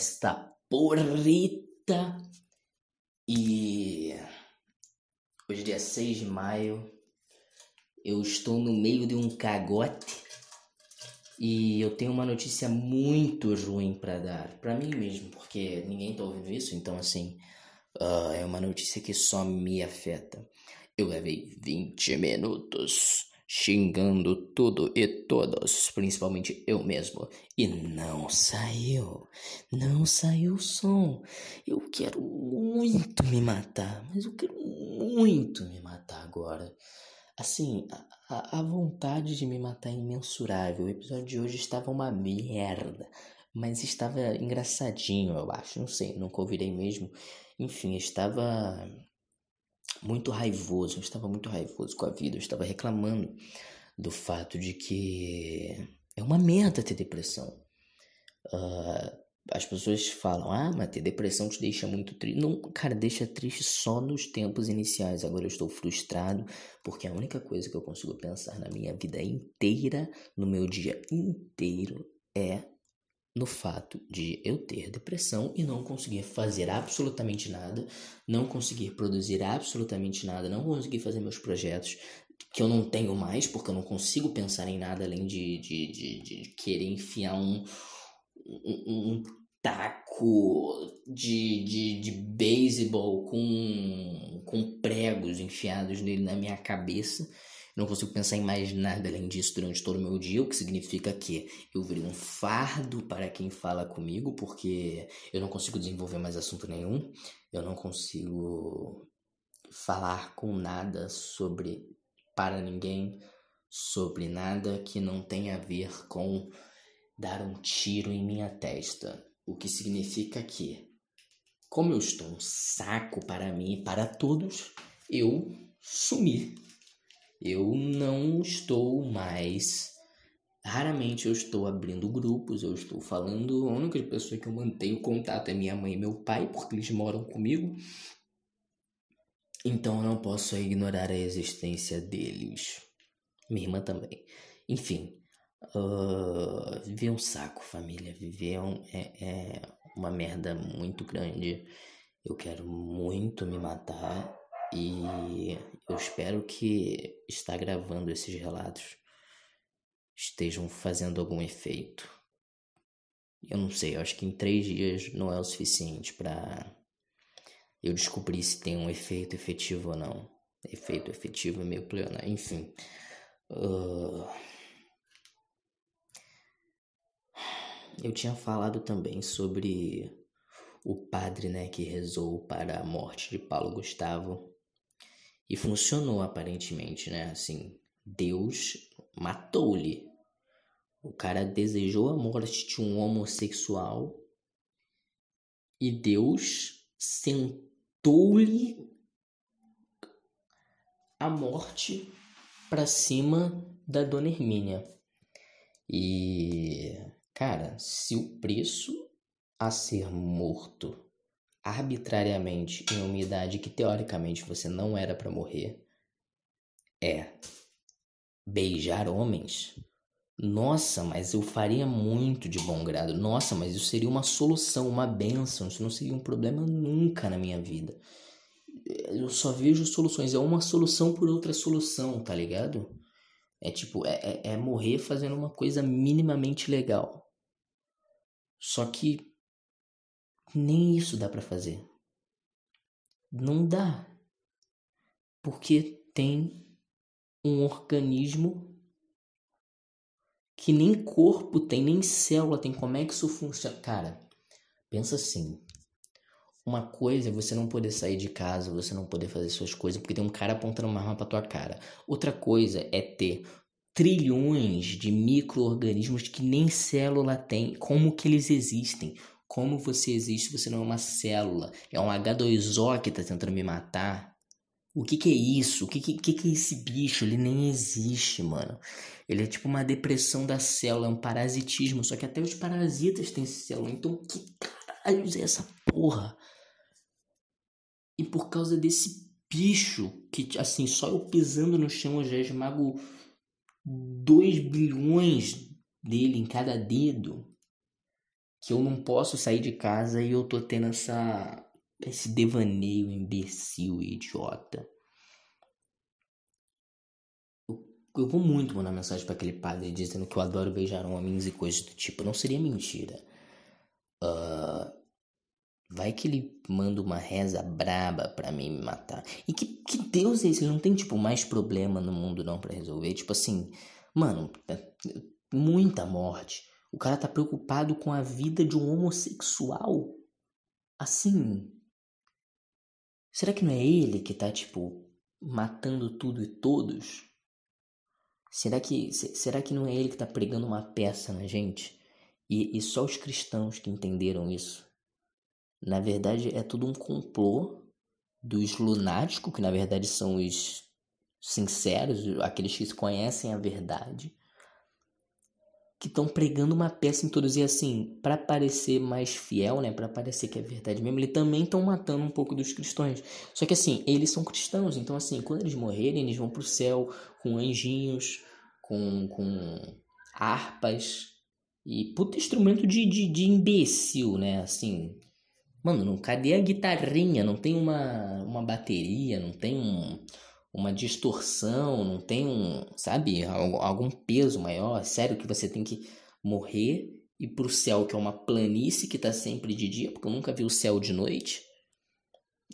esta porrita. E hoje, é dia 6 de maio, eu estou no meio de um cagote. E eu tenho uma notícia muito ruim para dar, para mim mesmo, porque ninguém tá ouvindo isso, então assim, uh, é uma notícia que só me afeta. Eu levei 20 minutos xingando tudo e todos, principalmente eu mesmo. E não saiu, não saiu o som. Eu quero muito me matar, mas eu quero muito me matar agora. Assim, a, a vontade de me matar é imensurável. O episódio de hoje estava uma merda, mas estava engraçadinho, eu acho. Não sei, nunca ouvirei mesmo. Enfim, estava muito raivoso, eu estava muito raivoso com a vida, eu estava reclamando do fato de que é uma merda ter depressão. Uh, as pessoas falam, ah, mas ter depressão te deixa muito triste. Não, cara, deixa triste só nos tempos iniciais. Agora eu estou frustrado porque a única coisa que eu consigo pensar na minha vida inteira, no meu dia inteiro, é no fato de eu ter depressão e não conseguir fazer absolutamente nada, não conseguir produzir absolutamente nada, não conseguir fazer meus projetos que eu não tenho mais, porque eu não consigo pensar em nada além de, de, de, de querer enfiar um, um, um taco de, de, de beisebol com, com pregos enfiados nele na minha cabeça não consigo pensar em mais nada além disso durante todo o meu dia, o que significa que eu virei um fardo para quem fala comigo, porque eu não consigo desenvolver mais assunto nenhum, eu não consigo falar com nada sobre para ninguém sobre nada que não tenha a ver com dar um tiro em minha testa, o que significa que como eu estou um saco para mim e para todos, eu sumi eu não estou mais. Raramente eu estou abrindo grupos, eu estou falando. A única pessoa que eu mantenho contato é minha mãe e meu pai, porque eles moram comigo. Então eu não posso ignorar a existência deles. Minha irmã também. Enfim, uh, viver é um saco, família. Viver é, um, é, é uma merda muito grande. Eu quero muito me matar e eu espero que estar gravando esses relatos estejam fazendo algum efeito. Eu não sei, eu acho que em três dias não é o suficiente para eu descobrir se tem um efeito efetivo ou não. Efeito efetivo é meio pleno, enfim. Uh... Eu tinha falado também sobre o padre né, que rezou para a morte de Paulo Gustavo e funcionou aparentemente, né? Assim, Deus matou-lhe. O cara desejou a morte de um homossexual e Deus sentou-lhe a morte para cima da dona Hermínia. E, cara, se o preço a ser morto arbitrariamente em uma idade que teoricamente você não era para morrer é beijar homens, nossa, mas eu faria muito de bom grado. Nossa, mas isso seria uma solução, uma benção. Isso não seria um problema nunca na minha vida. Eu só vejo soluções. É uma solução por outra solução, tá ligado? É tipo, é, é, é morrer fazendo uma coisa minimamente legal. Só que nem isso dá para fazer. Não dá. Porque tem um organismo que nem corpo tem, nem célula tem. Como é que isso funciona? Cara, pensa assim. Uma coisa é você não poder sair de casa, você não poder fazer suas coisas porque tem um cara apontando uma arma pra tua cara. Outra coisa é ter trilhões de micro-organismos que nem célula tem. Como que eles existem? Como você existe, você não é uma célula. É um H2O que tá tentando me matar. O que que é isso? O que que, que que é esse bicho? Ele nem existe, mano. Ele é tipo uma depressão da célula, é um parasitismo. Só que até os parasitas têm célula. Então, que caralho é essa porra? E por causa desse bicho, que assim, só eu pisando no chão eu já esmago 2 bilhões dele em cada dedo que eu não posso sair de casa e eu tô tendo essa esse devaneio imbecil e idiota. Eu, eu vou muito mandar mensagem para aquele padre dizendo que eu adoro beijar homens e coisas do tipo. Não seria mentira. Uh, vai que ele manda uma reza braba pra mim me matar. E que, que Deus é esse? Ele não tem, tipo, mais problema no mundo não para resolver. Tipo assim, mano, é, muita morte. O cara tá preocupado com a vida de um homossexual. Assim, Será que não é ele que tá, tipo, matando tudo e todos? Será que, será que não é ele que tá pregando uma peça na gente? E, e só os cristãos que entenderam isso? Na verdade, é tudo um complô dos lunáticos, que na verdade são os sinceros, aqueles que conhecem a verdade, que estão pregando uma peça em todos e assim, para parecer mais fiel, né, para parecer que é verdade mesmo, eles também estão matando um pouco dos cristãos. Só que assim, eles são cristãos, então assim, quando eles morrerem, eles vão pro céu com anjinhos, com com harpas e puta instrumento de, de, de imbecil, né, assim. Mano, não, cadê a guitarrinha? Não tem uma, uma bateria, não tem um, uma distorção, não tem um, sabe, algum peso maior, sério que você tem que morrer e pro céu que é uma planície que tá sempre de dia, porque eu nunca vi o céu de noite.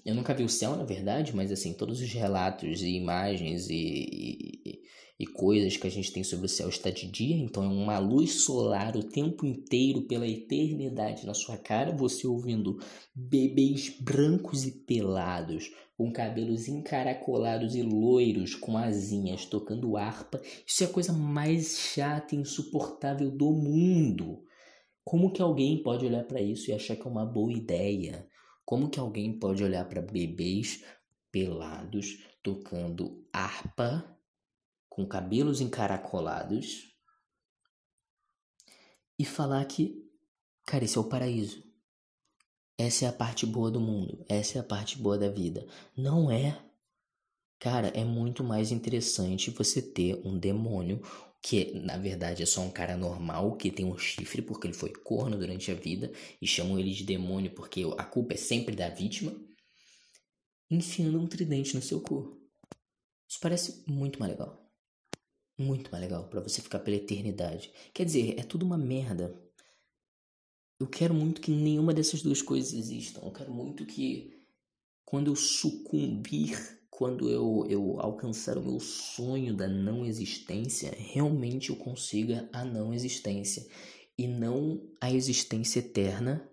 Eu nunca vi o céu, na verdade, mas assim, todos os relatos e imagens e, e, e coisas que a gente tem sobre o céu está de dia, então é uma luz solar o tempo inteiro, pela eternidade na sua cara, você ouvindo bebês brancos e pelados, com cabelos encaracolados e loiros, com asinhas, tocando harpa. Isso é a coisa mais chata e insuportável do mundo. Como que alguém pode olhar para isso e achar que é uma boa ideia? Como que alguém pode olhar para bebês pelados tocando harpa com cabelos encaracolados e falar que, cara, esse é o paraíso? Essa é a parte boa do mundo, essa é a parte boa da vida. Não é. Cara, é muito mais interessante você ter um demônio que na verdade é só um cara normal que tem um chifre porque ele foi corno durante a vida e chamam ele de demônio porque a culpa é sempre da vítima, enfiando um tridente no seu corpo. Isso parece muito mais legal. Muito mais legal para você ficar pela eternidade. Quer dizer, é tudo uma merda eu quero muito que nenhuma dessas duas coisas existam. Eu quero muito que quando eu sucumbir, quando eu, eu alcançar o meu sonho da não existência, realmente eu consiga a não existência e não a existência eterna,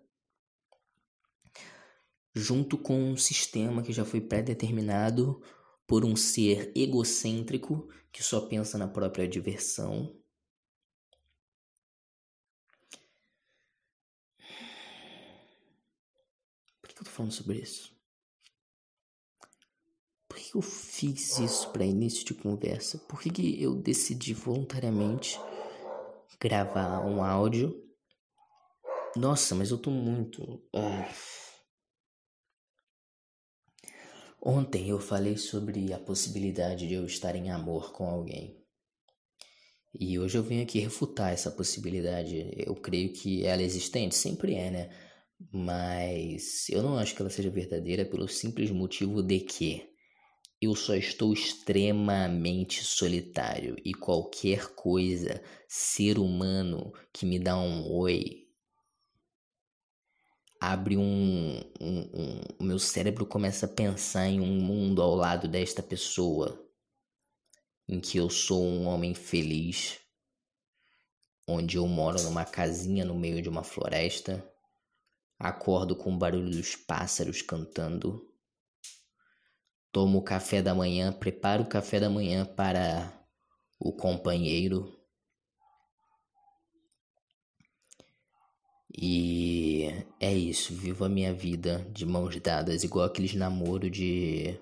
junto com um sistema que já foi pré-determinado por um ser egocêntrico que só pensa na própria diversão tô falando sobre isso? Por que eu fiz isso para início de conversa? Por que, que eu decidi voluntariamente gravar um áudio? Nossa, mas eu tô muito. Ah. Ontem eu falei sobre a possibilidade de eu estar em amor com alguém. E hoje eu venho aqui refutar essa possibilidade. Eu creio que ela é existente, sempre é, né? Mas eu não acho que ela seja verdadeira pelo simples motivo de que eu só estou extremamente solitário e qualquer coisa, ser humano que me dá um oi, abre um, um, um. O meu cérebro começa a pensar em um mundo ao lado desta pessoa, em que eu sou um homem feliz, onde eu moro numa casinha no meio de uma floresta Acordo com o barulho dos pássaros cantando. Tomo o café da manhã, preparo o café da manhã para o companheiro. E é isso, vivo a minha vida de mãos dadas, igual aqueles namoro de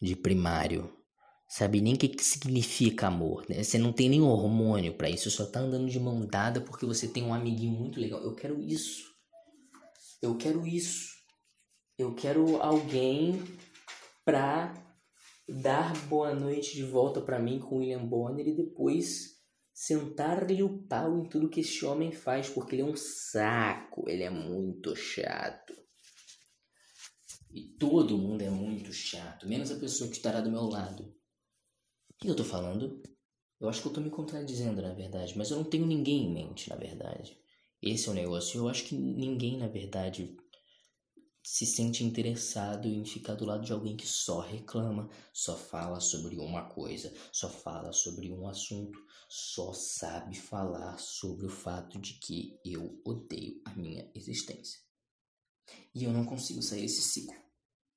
de primário. Sabe nem o que, que significa amor, né? Você não tem nem hormônio para isso, só tá andando de mão dada porque você tem um amiguinho muito legal. Eu quero isso. Eu quero isso. Eu quero alguém pra dar boa noite de volta para mim com William Bonner e depois sentar-lhe o pau em tudo que esse homem faz, porque ele é um saco, ele é muito chato. E todo mundo é muito chato, menos a pessoa que estará do meu lado. O que eu tô falando? Eu acho que eu tô me contradizendo, na verdade, mas eu não tenho ninguém em mente, na verdade. Esse é o negócio. Eu acho que ninguém, na verdade, se sente interessado em ficar do lado de alguém que só reclama, só fala sobre uma coisa, só fala sobre um assunto, só sabe falar sobre o fato de que eu odeio a minha existência. E eu não consigo sair desse ciclo.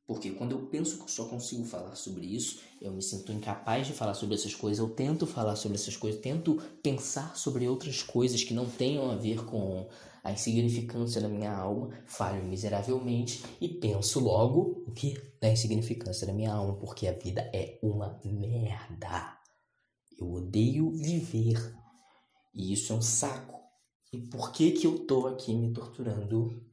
Porque quando eu penso que eu só consigo falar sobre isso, eu me sinto incapaz de falar sobre essas coisas. Eu tento falar sobre essas coisas, tento pensar sobre outras coisas que não tenham a ver com a insignificância da minha alma, falho miseravelmente e penso logo o que? Da insignificância da minha alma, porque a vida é uma merda. Eu odeio viver. E isso é um saco. E por que que eu tô aqui me torturando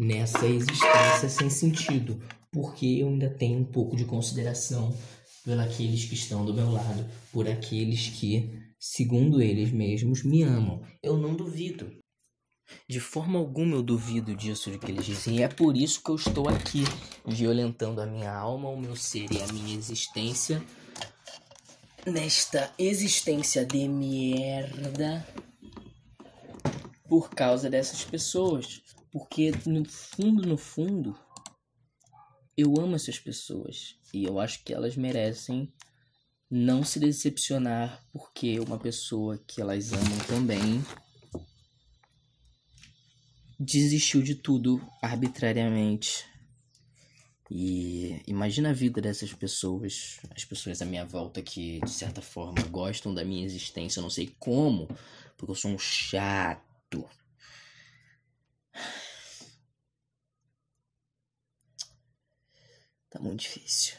nessa existência sem sentido, porque eu ainda tenho um pouco de consideração por aqueles que estão do meu lado, por aqueles que, segundo eles mesmos, me amam. Eu não duvido. De forma alguma eu duvido disso de que eles dizem. E é por isso que eu estou aqui, violentando a minha alma, o meu ser e a minha existência. Nesta existência de merda. Por causa dessas pessoas. Porque no fundo, no fundo, eu amo essas pessoas e eu acho que elas merecem não se decepcionar porque uma pessoa que elas amam também desistiu de tudo arbitrariamente. E imagina a vida dessas pessoas, as pessoas à minha volta que de certa forma gostam da minha existência, eu não sei como, porque eu sou um chato. Tá muito difícil.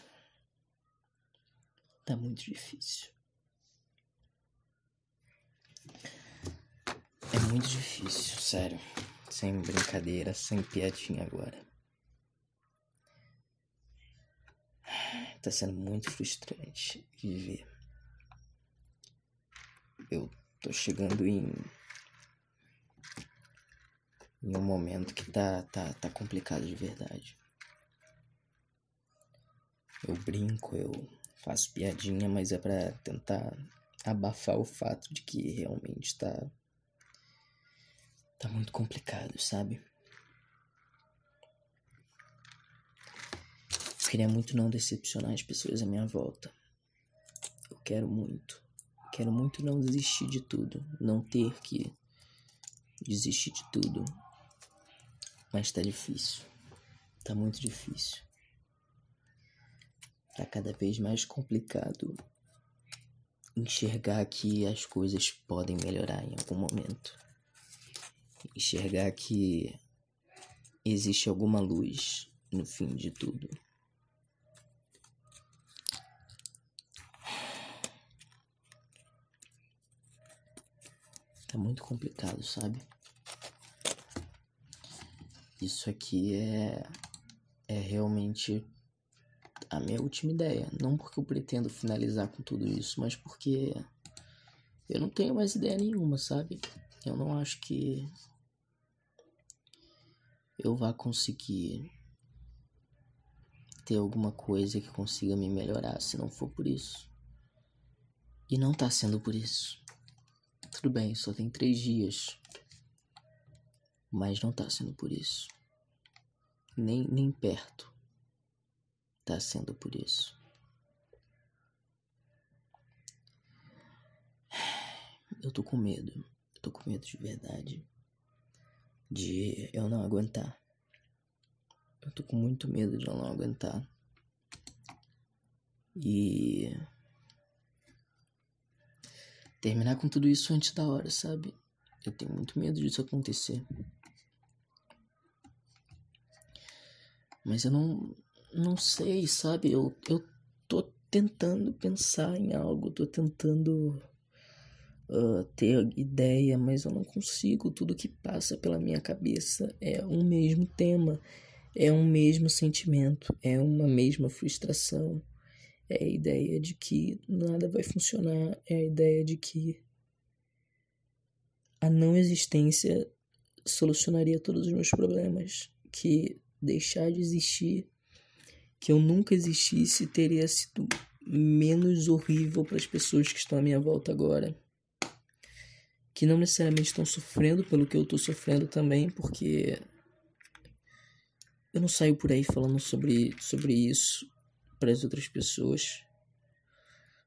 Tá muito difícil. É muito difícil, sério. Sem brincadeira, sem piadinha agora. Tá sendo muito frustrante viver. Eu tô chegando em em um momento que tá, tá, tá complicado de verdade. Eu brinco, eu faço piadinha, mas é para tentar abafar o fato de que realmente tá tá muito complicado, sabe? Eu queria muito não decepcionar as pessoas à minha volta. Eu quero muito. Quero muito não desistir de tudo, não ter que desistir de tudo. Mas tá difícil. Tá muito difícil. Tá cada vez mais complicado enxergar que as coisas podem melhorar em algum momento. Enxergar que existe alguma luz no fim de tudo. Tá muito complicado, sabe? Isso aqui é é realmente a minha última ideia. Não porque eu pretendo finalizar com tudo isso, mas porque eu não tenho mais ideia nenhuma, sabe? Eu não acho que eu vá conseguir ter alguma coisa que consiga me melhorar se não for por isso. E não tá sendo por isso. Tudo bem, só tem três dias. Mas não tá sendo por isso. Nem, nem perto está sendo por isso. Eu tô com medo. Eu tô com medo de verdade. De eu não aguentar. Eu tô com muito medo de eu não aguentar. E. Terminar com tudo isso antes da hora, sabe? Eu tenho muito medo disso acontecer. Mas eu não, não sei, sabe? Eu, eu tô tentando pensar em algo, tô tentando uh, ter ideia, mas eu não consigo. Tudo que passa pela minha cabeça é um mesmo tema, é um mesmo sentimento, é uma mesma frustração, é a ideia de que nada vai funcionar, é a ideia de que a não existência solucionaria todos os meus problemas, que deixar de existir, que eu nunca existisse, teria sido menos horrível para as pessoas que estão à minha volta agora. Que não necessariamente estão sofrendo pelo que eu estou sofrendo também, porque eu não saio por aí falando sobre, sobre isso para as outras pessoas,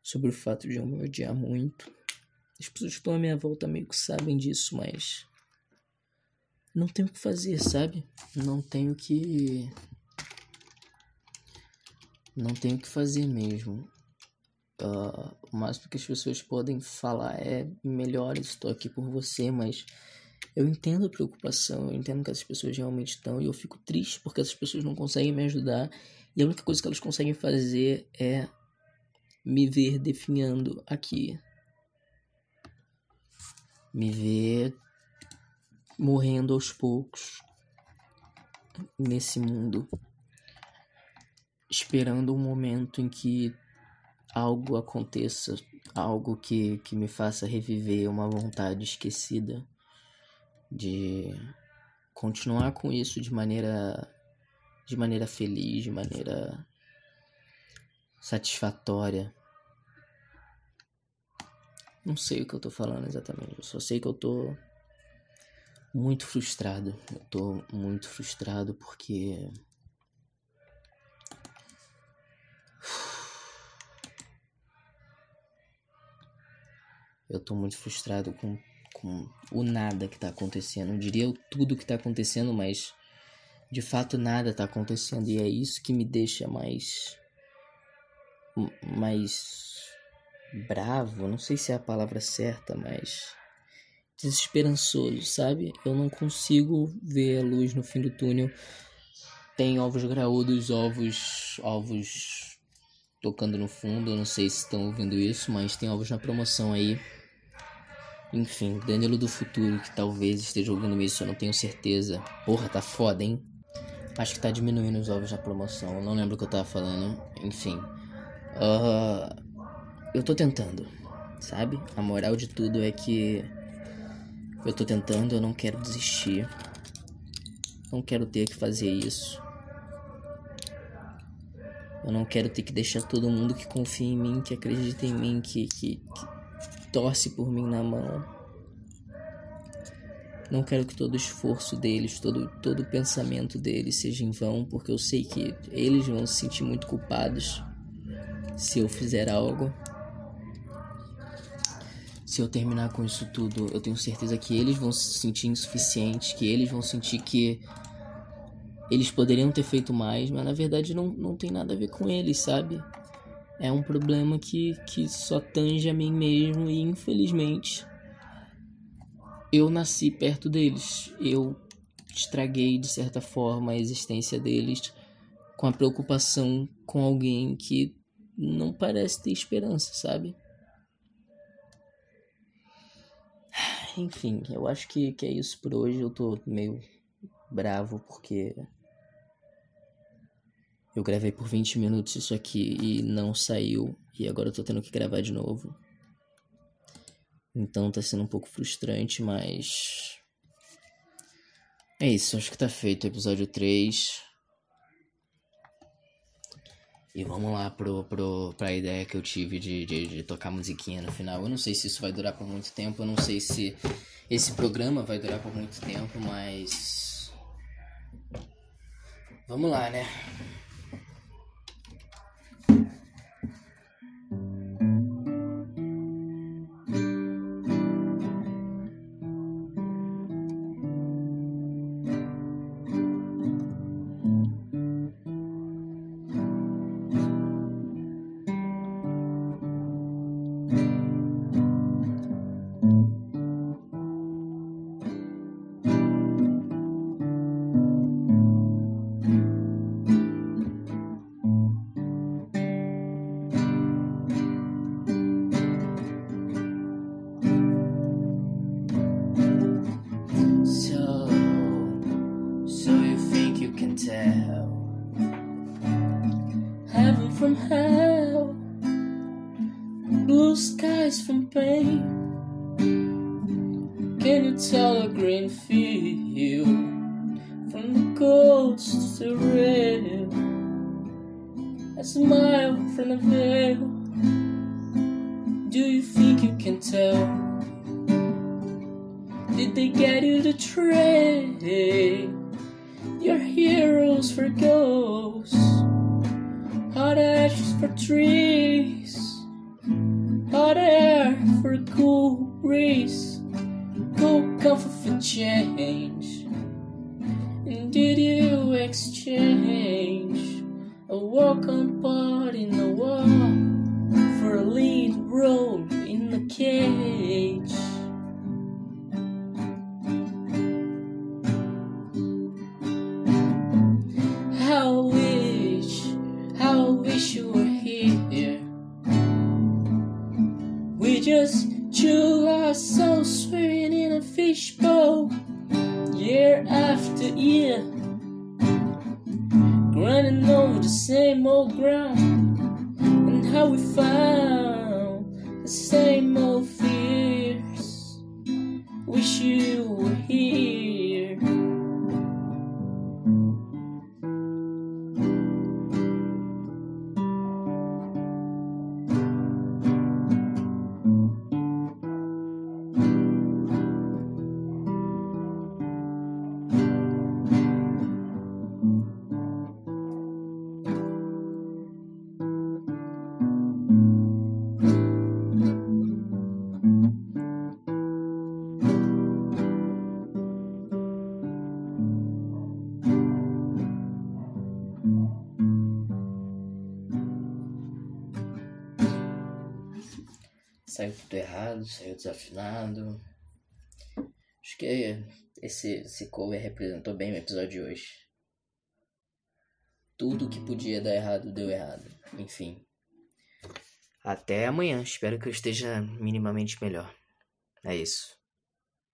sobre o fato de eu me odiar muito. As pessoas que estão à minha volta meio que sabem disso, mas não tenho o que fazer, sabe? Não tenho que. Não tenho o que fazer mesmo. Uh, o máximo que as pessoas podem falar é melhor, estou aqui por você, mas eu entendo a preocupação, eu entendo que essas pessoas realmente estão e eu fico triste porque essas pessoas não conseguem me ajudar e a única coisa que elas conseguem fazer é me ver definhando aqui. Me ver morrendo aos poucos nesse mundo, esperando um momento em que algo aconteça, algo que, que me faça reviver uma vontade esquecida de continuar com isso de maneira de maneira feliz, de maneira satisfatória. Não sei o que eu tô falando exatamente, eu só sei que eu tô muito frustrado. Eu tô muito frustrado porque. Eu tô muito frustrado com, com o nada que tá acontecendo. Eu diria tudo que tá acontecendo, mas de fato nada tá acontecendo. E é isso que me deixa mais. mais. bravo. Não sei se é a palavra certa, mas desesperançoso, sabe? Eu não consigo ver a luz no fim do túnel. Tem ovos graúdos, ovos, ovos tocando no fundo. Eu não sei se estão ouvindo isso, mas tem ovos na promoção aí. Enfim, Danilo do futuro que talvez esteja ouvindo isso, eu não tenho certeza. Porra, tá foda, hein? Acho que tá diminuindo os ovos na promoção. Não lembro o que eu tava falando. Enfim. Uh, eu tô tentando, sabe? A moral de tudo é que eu tô tentando, eu não quero desistir. Não quero ter que fazer isso. Eu não quero ter que deixar todo mundo que confia em mim, que acredita em mim, que, que, que torce por mim na mão. Não quero que todo esforço deles, todo, todo pensamento deles seja em vão, porque eu sei que eles vão se sentir muito culpados se eu fizer algo se eu terminar com isso tudo, eu tenho certeza que eles vão se sentir insuficientes, que eles vão sentir que eles poderiam ter feito mais, mas na verdade não, não tem nada a ver com eles, sabe? É um problema que, que só tange a mim mesmo e infelizmente eu nasci perto deles. Eu estraguei de certa forma a existência deles com a preocupação com alguém que não parece ter esperança, sabe? Enfim, eu acho que, que é isso por hoje. Eu tô meio bravo porque eu gravei por 20 minutos isso aqui e não saiu. E agora eu tô tendo que gravar de novo. Então tá sendo um pouco frustrante, mas. É isso, acho que tá feito o episódio 3. E vamos lá pro, pro, pra ideia que eu tive de, de, de, tocar musiquinha no final. Eu não sei se isso vai durar por muito tempo, eu não sei se esse programa vai durar por muito tempo, mas. Vamos lá, né? Do you think you can tell? Did they get you to trade your heroes for ghosts? Hot ashes for trees, hot air for a cool breeze, cold comfort for change. And did you exchange a on part in the wall for a lead role in the cage? How wish, how wish you were here. We just chew ourselves swimming in a fishbowl year after year, more ground and how we find saiu desafinado. Acho que esse, esse cover representou bem o episódio de hoje. Tudo que podia dar errado deu errado. Enfim. Até amanhã. Espero que eu esteja minimamente melhor. É isso.